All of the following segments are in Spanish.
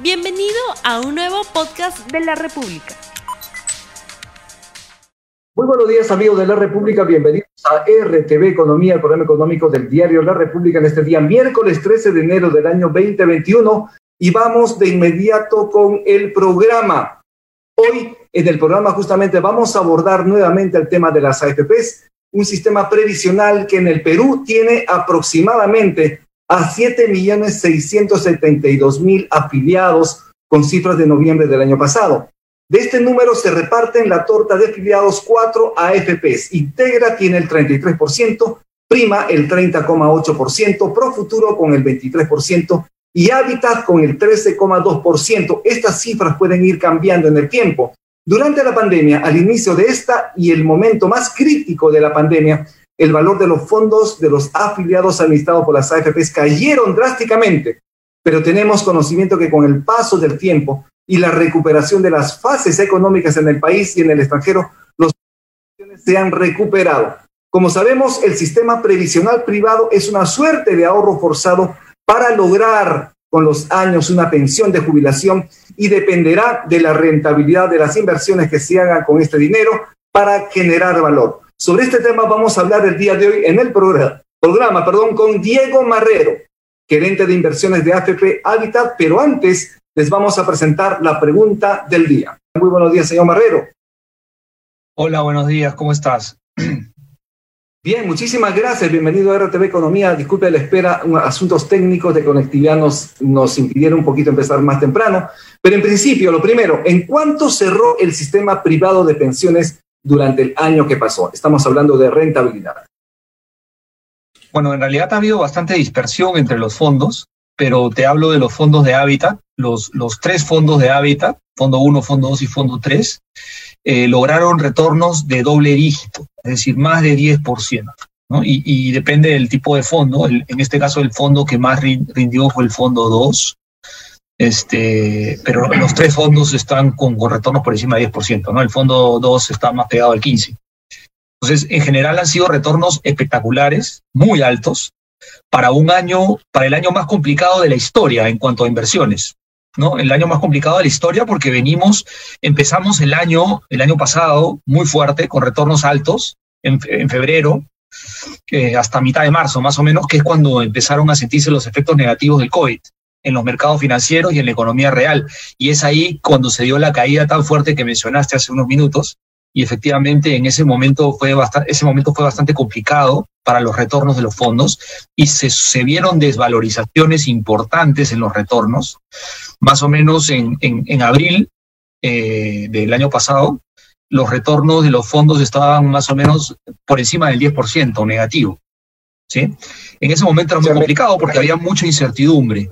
Bienvenido a un nuevo podcast de la República. Muy buenos días amigos de la República, bienvenidos a RTV Economía, el programa económico del diario La República en este día, miércoles 13 de enero del año 2021 y vamos de inmediato con el programa. Hoy en el programa justamente vamos a abordar nuevamente el tema de las AFPs, un sistema previsional que en el Perú tiene aproximadamente a 7.672.000 afiliados con cifras de noviembre del año pasado. De este número se reparten la torta de afiliados cuatro AFPs. Integra tiene el 33%, Prima el 30,8%, Profuturo con el 23% y Habitat con el 13,2%. Estas cifras pueden ir cambiando en el tiempo. Durante la pandemia, al inicio de esta y el momento más crítico de la pandemia, el valor de los fondos de los afiliados administrados por las AFPs cayeron drásticamente, pero tenemos conocimiento que con el paso del tiempo y la recuperación de las fases económicas en el país y en el extranjero, los se han recuperado. Como sabemos, el sistema previsional privado es una suerte de ahorro forzado para lograr con los años una pensión de jubilación y dependerá de la rentabilidad de las inversiones que se hagan con este dinero para generar valor. Sobre este tema vamos a hablar el día de hoy en el programa, programa perdón, con Diego Marrero, gerente de inversiones de AFP Habitat, pero antes les vamos a presentar la pregunta del día. Muy buenos días, señor Marrero. Hola, buenos días, ¿cómo estás? Bien, muchísimas gracias. Bienvenido a RTV Economía. Disculpe la espera, asuntos técnicos de conectividad nos, nos impidieron un poquito empezar más temprano. Pero en principio, lo primero, ¿en cuánto cerró el sistema privado de pensiones durante el año que pasó. Estamos hablando de rentabilidad. Bueno, en realidad ha habido bastante dispersión entre los fondos, pero te hablo de los fondos de hábitat. Los, los tres fondos de hábitat, fondo 1, fondo 2 y fondo 3, eh, lograron retornos de doble dígito, es decir, más de 10%. ¿no? Y, y, depende del tipo de fondo. En este caso, el fondo que más rindió fue el fondo 2, este, pero los tres fondos están con, con, retornos por encima del 10%, ¿no? El fondo 2 está más pegado al 15%. Entonces, en general han sido retornos espectaculares, muy altos, para un año, para el año más complicado de la historia en cuanto a inversiones, ¿no? El año más complicado de la historia porque venimos, empezamos el año, el año pasado muy fuerte, con retornos altos, en, en febrero, eh, hasta mitad de marzo más o menos, que es cuando empezaron a sentirse los efectos negativos del COVID en los mercados financieros y en la economía real. Y es ahí cuando se dio la caída tan fuerte que mencionaste hace unos minutos. Y efectivamente en ese momento fue bastante, ese momento fue bastante complicado para los retornos de los fondos y se, se vieron desvalorizaciones importantes en los retornos. Más o menos en, en, en abril eh, del año pasado, los retornos de los fondos estaban más o menos por encima del 10% negativo. ¿sí? En ese momento era muy complicado porque había mucha incertidumbre.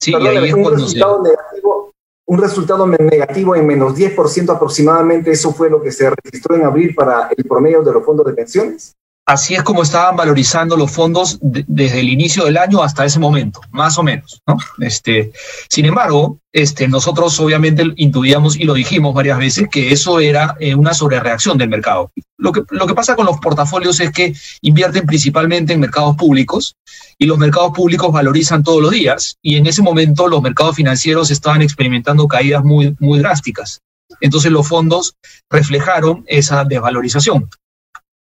Sí, Perdón, y ahí es un, resultado se... negativo, un resultado negativo en menos 10% aproximadamente, ¿eso fue lo que se registró en abril para el promedio de los fondos de pensiones? Así es como estaban valorizando los fondos de, desde el inicio del año hasta ese momento, más o menos. ¿no? Este, sin embargo, este, nosotros obviamente intuíamos y lo dijimos varias veces que eso era eh, una sobrereacción del mercado. Lo que, lo que pasa con los portafolios es que invierten principalmente en mercados públicos y los mercados públicos valorizan todos los días y en ese momento los mercados financieros estaban experimentando caídas muy, muy drásticas. Entonces los fondos reflejaron esa desvalorización.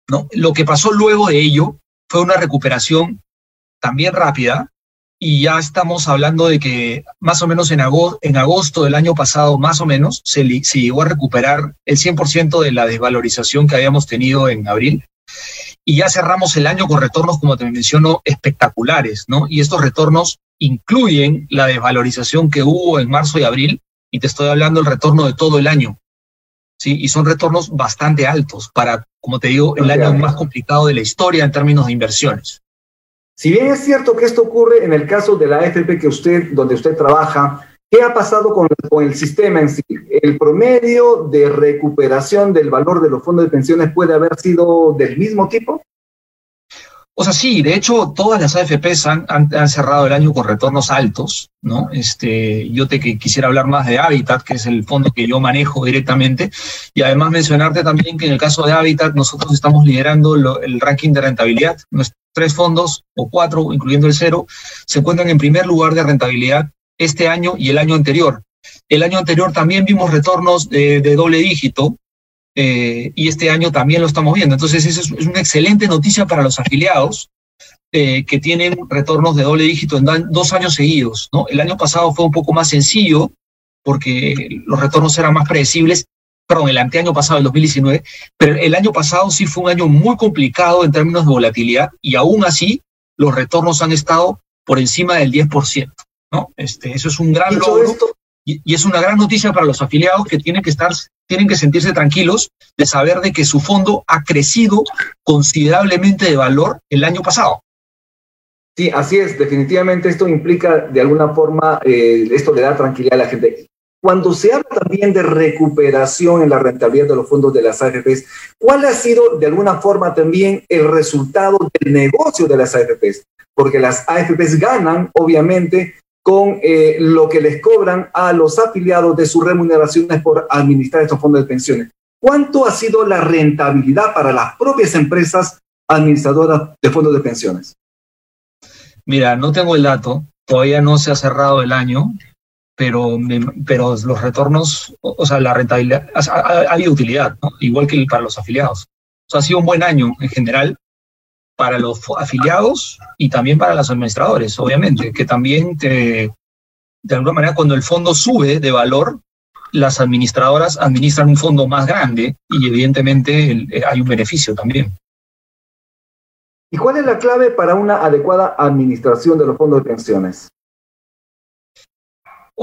¿No? Lo que pasó luego de ello fue una recuperación también rápida y ya estamos hablando de que más o menos en agosto, del año pasado, más o menos, se, se llegó a recuperar el 100% de la desvalorización que habíamos tenido en abril y ya cerramos el año con retornos, como te menciono, espectaculares, ¿no? Y estos retornos incluyen la desvalorización que hubo en marzo y abril, y te estoy hablando del retorno de todo el año, ¿sí? Y son retornos bastante altos para, como te digo, el año más complicado de la historia en términos de inversiones. Si bien es cierto que esto ocurre en el caso de la AFP que usted, donde usted trabaja, ¿qué ha pasado con, con el sistema en sí? ¿El promedio de recuperación del valor de los fondos de pensiones puede haber sido del mismo tipo? O sea, sí, de hecho, todas las AFPs han, han, cerrado el año con retornos altos, ¿no? Este, yo te quisiera hablar más de Habitat, que es el fondo que yo manejo directamente, y además mencionarte también que en el caso de Habitat nosotros estamos liderando el ranking de rentabilidad. Nuestros tres fondos, o cuatro, incluyendo el cero, se encuentran en primer lugar de rentabilidad este año y el año anterior. El año anterior también vimos retornos de, doble dígito eh, y este año también lo estamos viendo. Entonces, eso es, una excelente noticia para los afiliados eh, que tienen retornos de doble dígito en dos años seguidos. ¿no? El año pasado fue un poco más sencillo porque los retornos eran más predecibles, perdón, el anteaño pasado, el 2019, pero el año pasado sí fue un año muy complicado en términos de volatilidad y aún así los retornos han estado por encima del 10%. ¿no? Este, eso es un gran logro y, es una gran noticia para los afiliados que tienen que estar, tienen que sentirse tranquilos de saber de que su fondo ha crecido considerablemente de valor el año pasado. Sí, así es. Definitivamente esto implica de alguna forma, eh, esto le da tranquilidad a la gente. Cuando se habla también de recuperación en la rentabilidad de los fondos de las AFPs, ¿cuál ha sido de alguna forma también el resultado del negocio de las AFPs? Porque las AFPs ganan, obviamente, con eh, lo que les cobran a los afiliados de sus remuneraciones por administrar estos fondos de pensiones. ¿Cuánto ha sido la rentabilidad para las propias empresas administradoras de fondos de pensiones? Mira, no tengo el dato, todavía no se ha cerrado el año, pero, pero los retornos, o sea, la rentabilidad, ha, habido utilidad, igual que para los afiliados. Ha sido un buen año en general para los afiliados y también para los administradores, obviamente, que también te, de alguna manera cuando el fondo sube de valor, las administradoras administran un fondo más grande y evidentemente eh, hay un beneficio también. ¿Y cuál es la clave para una adecuada administración de los fondos de pensiones?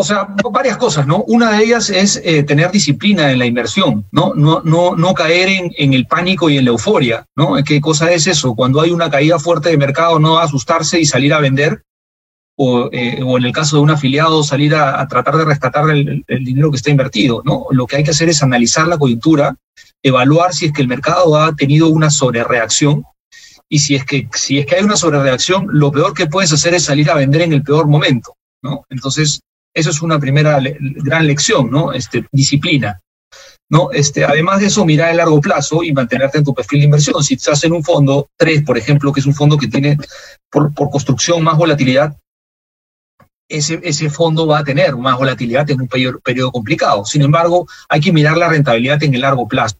O sea, varias cosas, ¿no? Una de ellas es eh, tener disciplina en la inversión, ¿no? No, no, no caer en, en, el pánico y en la euforia, ¿no? ¿Qué cosa es eso? Cuando hay una caída fuerte de mercado, no asustarse y salir a vender, o, eh, o en el caso de un afiliado, salir a, tratar de rescatar el, el, dinero que está invertido, ¿no? Lo que hay que hacer es analizar la coyuntura, evaluar si es que el mercado ha tenido una sobrereacción y si es que, si es que hay una sobrereacción, lo peor que puedes hacer es salir a vender en el peor momento, ¿no? Entonces, eso es una primera gran lección, ¿no? Este, disciplina. ¿no? Este, además de eso, mirar a largo plazo y mantenerte en tu perfil de inversión. Si estás en un fondo 3, por ejemplo, que es un fondo que tiene por, por construcción más volatilidad, ese, ese, fondo va a tener más volatilidad en un periodo, complicado. Sin embargo, hay que mirar la rentabilidad en el largo plazo.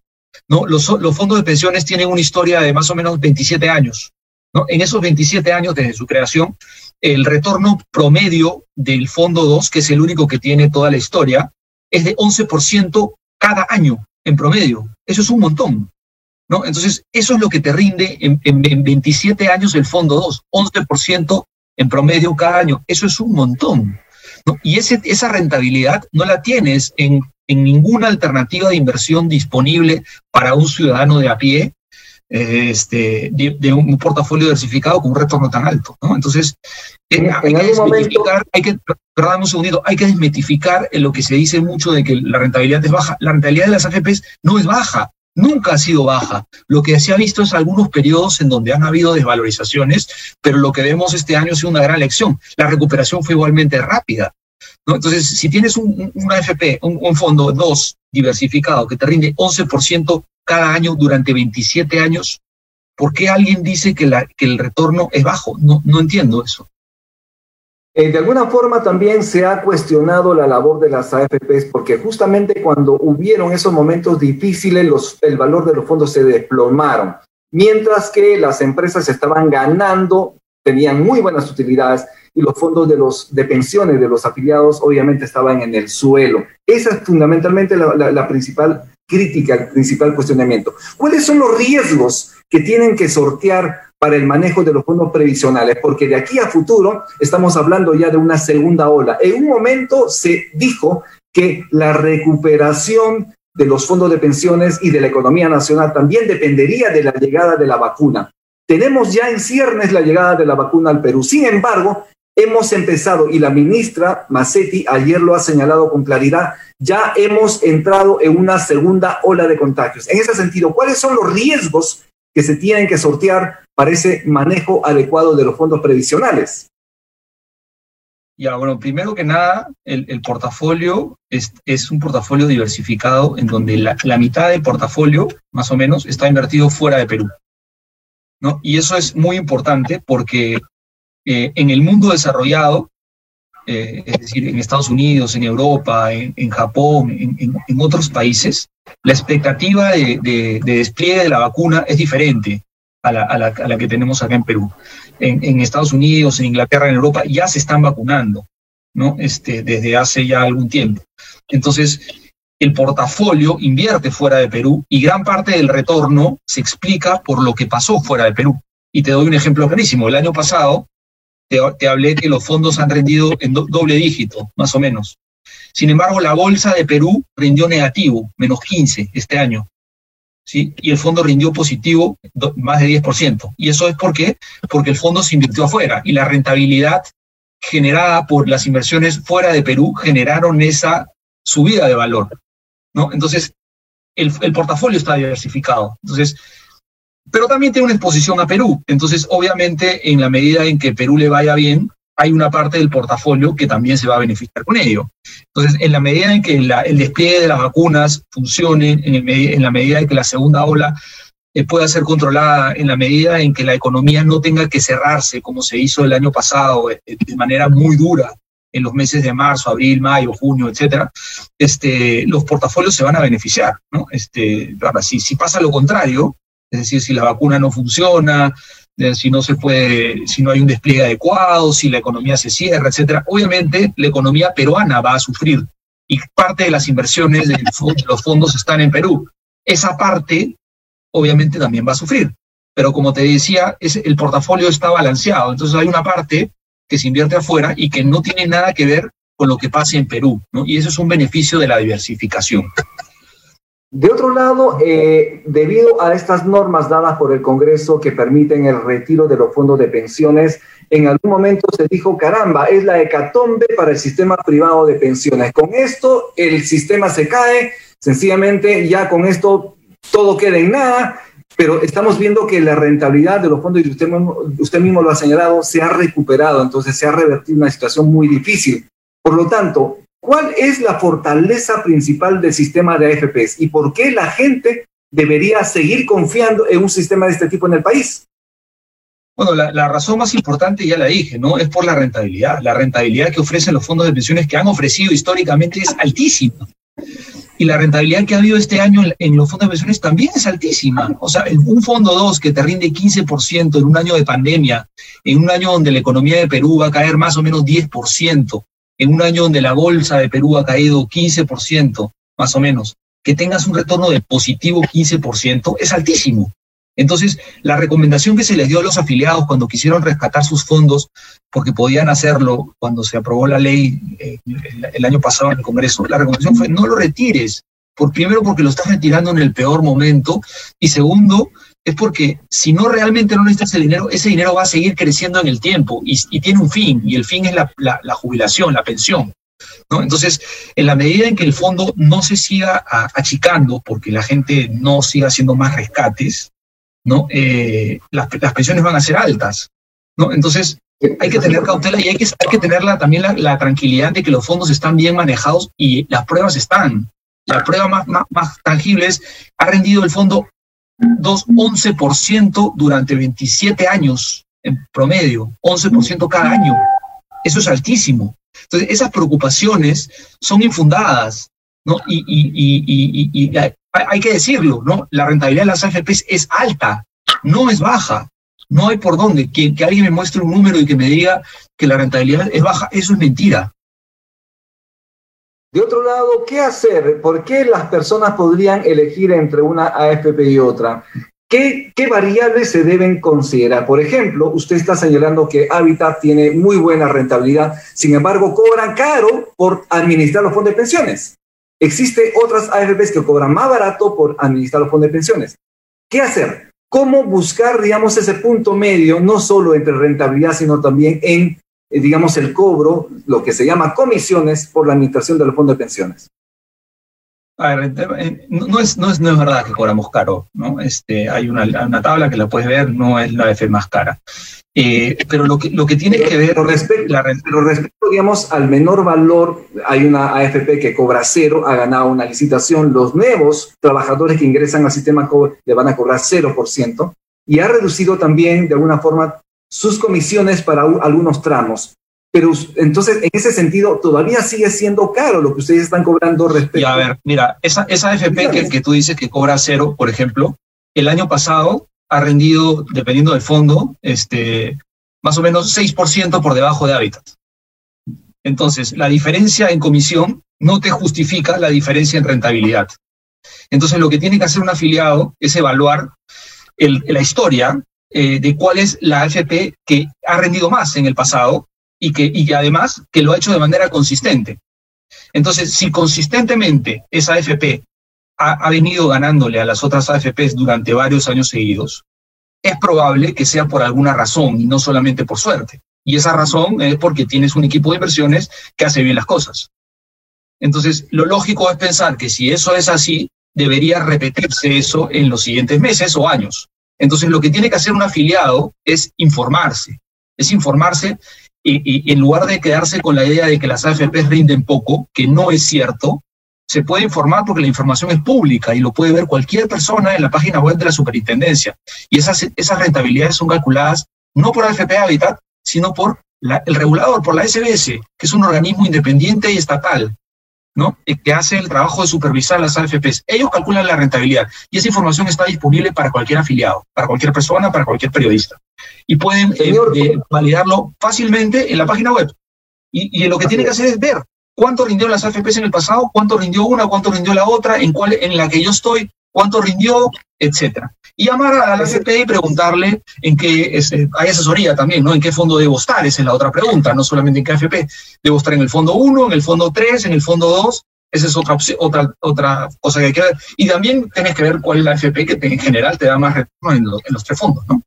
¿no? Los, los fondos de pensiones tienen una historia de más o menos 27 años. En esos 27 años desde su creación, el retorno promedio del fondo 2, que es el único que tiene toda la historia, es de 11% cada año en promedio. Eso es un montón. ¿no? Entonces, eso es lo que te rinde en, en, 27 años el fondo 2, 11% en promedio cada año. Eso es un montón. Y esa rentabilidad no la tienes en en ninguna alternativa de inversión disponible para un ciudadano de a pie este, de, un portafolio diversificado con un retorno tan alto. ¿no? Entonces, eh, hay, que desmitificar, hay que, perdón un segundito, hay que desmitificar lo que se dice mucho de que la rentabilidad es baja. La rentabilidad de las AFPs no es baja, nunca ha sido baja. Lo que se ha visto es algunos periodos en donde han habido desvalorizaciones, pero lo que vemos este año ha sido una gran lección. La recuperación fue igualmente rápida. Entonces, si tienes un, una AFP, un, fondo 2 diversificado que te rinde 11% cada año durante 27 años, ¿por qué alguien dice que, la, que el retorno es bajo? No, no entiendo eso. Eh, de alguna forma también se ha cuestionado la labor de las AFPs porque justamente cuando hubieron esos momentos difíciles, los, el valor de los fondos se desplomaron, mientras que las empresas estaban ganando, tenían muy buenas utilidades y los fondos de, los, de pensiones de los afiliados obviamente estaban en el suelo. Esa es fundamentalmente la, la, principal crítica, el principal cuestionamiento. ¿Cuáles son los riesgos que tienen que sortear para el manejo de los fondos previsionales? Porque de aquí a futuro estamos hablando ya de una segunda ola. En un momento se dijo que la recuperación de los fondos de pensiones y de la economía nacional también dependería de la llegada de la vacuna. Tenemos ya en ciernes la llegada de la vacuna al Perú. Sin embargo, hemos empezado, y la ministra Massetti ayer lo ha señalado con claridad, ya hemos entrado en una segunda ola de contagios. En ese sentido, ¿cuáles son los riesgos que se tienen que sortear para ese manejo adecuado de los fondos previsionales? Ya, bueno, primero que nada, el, portafolio es, es, un portafolio diversificado en donde la, la, mitad del portafolio, más o menos, está invertido fuera de Perú. ¿no? Y eso es muy importante porque eh, en el mundo desarrollado, eh, es decir, en Estados Unidos, en Europa, en, Japón, en, otros países, la expectativa de, despliegue de la vacuna es diferente a la, que tenemos acá en Perú. En, Estados Unidos, en Inglaterra, en Europa, ya se están vacunando, ¿no? Este, desde hace ya algún tiempo. Entonces, el portafolio invierte fuera de Perú y gran parte del retorno se explica por lo que pasó fuera de Perú. Y te doy un ejemplo clarísimo. El año pasado te, hablé que los fondos han rendido en doble dígito, más o menos. Sin embargo, la bolsa de Perú rindió negativo, menos 15 este año. ¿sí? Y el fondo rindió positivo más de 10%. Y eso es porque, porque el fondo se invirtió afuera y la rentabilidad generada por las inversiones fuera de Perú generaron esa subida de valor. ¿no? Entonces, el, el portafolio está diversificado. Entonces, pero también tiene una exposición a Perú. Entonces, obviamente, en la medida en que Perú le vaya bien, hay una parte del portafolio que también se va a beneficiar con ello. Entonces, en la medida en que el despliegue de las vacunas funcione, en, la medida en que la segunda ola eh, pueda ser controlada, en la medida en que la economía no tenga que cerrarse como se hizo el año pasado eh, de manera muy dura en los meses de marzo, abril, mayo, junio, etcétera, este, los portafolios se van a beneficiar, ¿no? Este, ahora, si, si pasa lo contrario, es decir, si la vacuna no funciona, si no se puede, si no hay un despliegue adecuado, si la economía se cierra, etcétera. Obviamente, la economía peruana va a sufrir y parte de las inversiones de los fondos están en Perú. Esa parte, obviamente, también va a sufrir. Pero como te decía, el portafolio está balanceado. Entonces hay una parte que se invierte afuera y que no tiene nada que ver con lo que pase en Perú. ¿no? Y eso es un beneficio de la diversificación. De otro lado, eh, debido a estas normas dadas por el Congreso que permiten el retiro de los fondos de pensiones, en algún momento se dijo, caramba, es la hecatombe para el sistema privado de pensiones. Con esto el sistema se cae, sencillamente ya con esto todo queda en nada, pero estamos viendo que la rentabilidad de los fondos, y usted, usted mismo lo ha señalado, se ha recuperado, entonces se ha revertido una situación muy difícil. Por lo tanto, ¿Cuál es la fortaleza principal del sistema de AFPs y por qué la gente debería seguir confiando en un sistema de este tipo en el país? Bueno, la, razón más importante ya la dije, ¿no? Es por la rentabilidad. La rentabilidad que ofrecen los fondos de pensiones que han ofrecido históricamente es altísima. Y la rentabilidad que ha habido este año en, los fondos de pensiones también es altísima. O sea, un fondo 2 que te rinde 15% en un año de pandemia, en un año donde la economía de Perú va a caer más o menos 10%, en un año donde la bolsa de Perú ha caído 15%, más o menos, que tengas un retorno de positivo 15% es altísimo. Entonces, la recomendación que se les dio a los afiliados cuando quisieron rescatar sus fondos, porque podían hacerlo cuando se aprobó la ley eh, el, año pasado en el Congreso, la recomendación fue no lo retires, por, primero porque lo estás retirando en el peor momento y segundo es porque si no realmente no necesitas el dinero, ese dinero va a seguir creciendo en el tiempo y, tiene un fin, y el fin es la, jubilación, la pensión. ¿no? Entonces, en la medida en que el fondo no se siga achicando, porque la gente no siga haciendo más rescates, ¿no? Eh, las, pensiones van a ser altas. ¿no? Entonces, hay que tener cautela y hay que, hay que tener también la, tranquilidad de que los fondos están bien manejados y las pruebas están. La prueba más, más, más tangible es, ha rendido el fondo 11% durante 27 años en promedio, 11% cada año. Eso es altísimo. Entonces, esas preocupaciones son infundadas, ¿no? Y, y, hay, que decirlo, ¿no? La rentabilidad de las AFPs es alta, no es baja. No hay por dónde. Que alguien me muestre un número y que me diga que la rentabilidad es baja, eso es mentira. De otro lado, ¿qué hacer? ¿Por qué las personas podrían elegir entre una AFP y otra? ¿Qué, ¿Qué, variables se deben considerar? Por ejemplo, usted está señalando que Habitat tiene muy buena rentabilidad, sin embargo, cobran caro por administrar los fondos de pensiones. Existen otras AFPs que cobran más barato por administrar los fondos de pensiones. ¿Qué hacer? ¿Cómo buscar, digamos, ese punto medio, no solo entre rentabilidad, sino también en digamos, el cobro, lo que se llama comisiones por la administración de los fondos de pensiones. A ver, eh, no es, no, es, no es verdad que cobramos caro, ¿no? Este, hay una, una tabla que la puedes ver, no es la AFP más cara. Eh, pero lo que, lo que tiene que ver... Pero respecto, la, pero respecto, digamos, al menor valor, hay una AFP que cobra cero, ha ganado una licitación, los nuevos trabajadores que ingresan al sistema le van a cobrar 0%, y ha reducido también, de alguna forma, sus comisiones para algunos tramos. pero entonces en ese sentido todavía sigue siendo caro lo que ustedes están cobrando respecto. Y a ver, mira, esa, esa AFP que, que, tú dices que cobra cero, por ejemplo, el año pasado ha rendido, dependiendo del fondo, este, más o menos 6% por debajo de Habitat. Entonces, la diferencia en comisión no te justifica la diferencia en rentabilidad. Entonces, lo que tiene que hacer un afiliado es evaluar la historia eh, de cuál es la AFP que ha rendido más en el pasado y que, además que lo ha hecho de manera consistente. Entonces, si consistentemente esa AFP ha, ha, venido ganándole a las otras AFPs durante varios años seguidos, es probable que sea por alguna razón y no solamente por suerte. Y esa razón es porque tienes un equipo de inversiones que hace bien las cosas. Entonces, lo lógico es pensar que si eso es así, debería repetirse eso en los siguientes meses o años. Entonces, lo que tiene que hacer un afiliado es informarse, es informarse y, en lugar de quedarse con la idea de que las AFPs rinden poco, que no es cierto, se puede informar porque la información es pública y lo puede ver cualquier persona en la página web de la superintendencia. Y esas, esas rentabilidades son calculadas no por AFP Habitat, sino por el regulador, por la SBS, que es un organismo independiente y estatal, ¿no? que hace el trabajo de supervisar las AFPs. Ellos calculan la rentabilidad y esa información está disponible para cualquier afiliado, para cualquier persona, para cualquier periodista. Y pueden eh, eh, validarlo fácilmente en la página web. Y, y lo que tienen que hacer es ver cuánto rindió las AFPs en el pasado, cuánto rindió una, cuánto rindió la otra, en cuál, en la que yo estoy, cuánto rindió, etcétera. Y llamar a la AFP y preguntarle en qué, este, hay asesoría también, ¿no? En qué fondo debo estar, esa es la otra pregunta, no solamente en qué AFP. Debo estar en el fondo 1, en el fondo 3, en el fondo 2, esa es otra, otra, otra cosa que hay que ver. Y también tienes que ver cuál es la AFP que en general te da más retorno en, en los tres fondos, ¿no?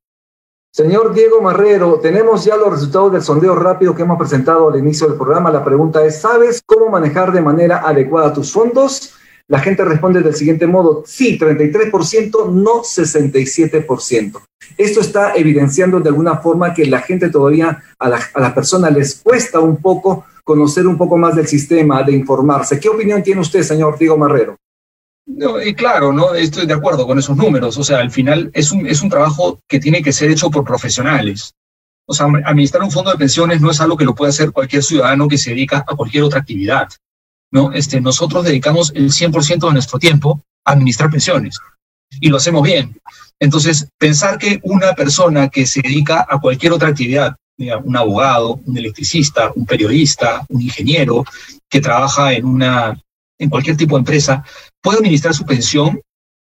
Señor Diego Marrero, tenemos ya los resultados del sondeo rápido que hemos presentado al inicio del programa. La pregunta es, ¿sabes cómo manejar de manera adecuada tus fondos? La gente responde del siguiente modo, sí, 33%, no 67%. Esto está evidenciando de alguna forma que la gente todavía, a, la, a las personas les cuesta un poco conocer un poco más del sistema, de informarse. ¿Qué opinión tiene usted, señor Diego Marrero? Claro, no estoy de acuerdo con esos números. O sea, al final es un, es un trabajo que tiene que ser hecho por profesionales. O sea, administrar un fondo de pensiones no es algo que lo pueda hacer cualquier ciudadano que se dedica a cualquier otra actividad. ¿No? Este, nosotros dedicamos el 100% de nuestro tiempo a administrar pensiones y lo hacemos bien. Entonces, pensar que una persona que se dedica a cualquier otra actividad, un abogado, un electricista, un periodista, un ingeniero, que trabaja en, una, en cualquier tipo de empresa, puede administrar su pensión,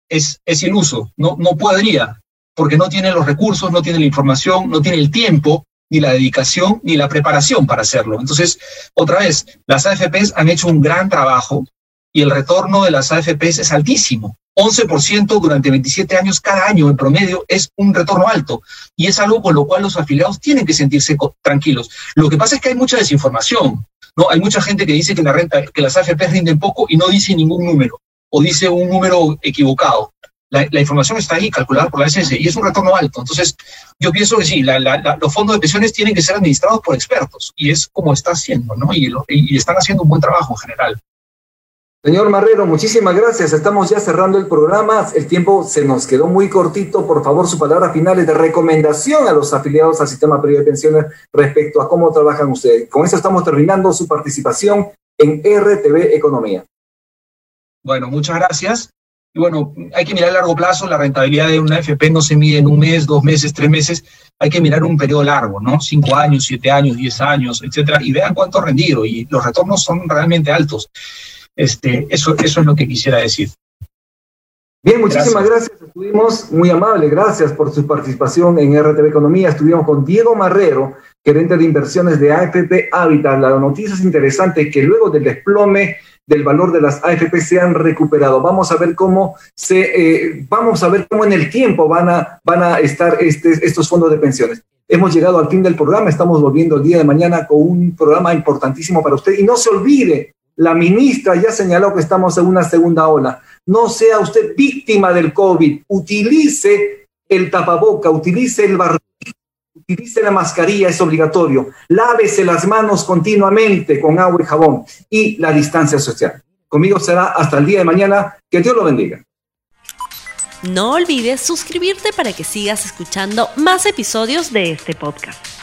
es, es iluso, no, no podría, porque no tiene los recursos, no tiene la información, no tiene el tiempo ni la dedicación, ni la preparación para hacerlo. Entonces, otra vez, las AFPs han hecho un gran trabajo y el retorno de las AFPs es altísimo. 11% durante 27 años cada año en promedio es un retorno alto y es algo con lo cual los afiliados tienen que sentirse tranquilos. Lo que pasa es que hay mucha desinformación, ¿no? Hay mucha gente que dice que la renta que las AFPs rinden poco y no dice ningún número o dice un número equivocado la, información está ahí calculada por la SS y es un retorno alto. Entonces, yo pienso que sí, los fondos de pensiones tienen que ser administrados por expertos y es como está haciendo, ¿no? Y, y están haciendo un buen trabajo en general. Señor Marrero, muchísimas gracias. Estamos ya cerrando el programa. El tiempo se nos quedó muy cortito. Por favor, su palabra final es de recomendación a los afiliados al sistema privado de pensiones respecto a cómo trabajan ustedes. Con eso estamos terminando su participación en RTV Economía. Bueno, muchas gracias. Y bueno, hay que mirar a largo plazo, la rentabilidad de una FP no se mide en un mes, dos meses, tres meses, hay que mirar un periodo largo, ¿no? Cinco años, siete años, diez años, etcétera, y vean cuánto ha rendido, y los retornos son realmente altos. Este, eso, eso es lo que quisiera decir. Bien, muchísimas gracias. gracias. Estuvimos muy amables. Gracias por su participación en RTV Economía. Estuvimos con Diego Marrero, gerente de inversiones de AFP Habitat. La noticia es interesante que luego del desplome del valor de las AFP se han recuperado. Vamos a ver cómo se, eh, vamos a ver cómo en el tiempo van a, van a estar este, estos fondos de pensiones. Hemos llegado al fin del programa, estamos volviendo el día de mañana con un programa importantísimo para usted. Y no se olvide, la ministra ya señaló que estamos en una segunda ola. No sea usted víctima del COVID, utilice el tapaboca, utilice el barrio utilice la mascarilla, es obligatorio. Lávese las manos continuamente con agua y jabón y la distancia social. Conmigo será hasta el día de mañana. Que Dios lo bendiga. No olvides suscribirte para que sigas escuchando más episodios de este podcast.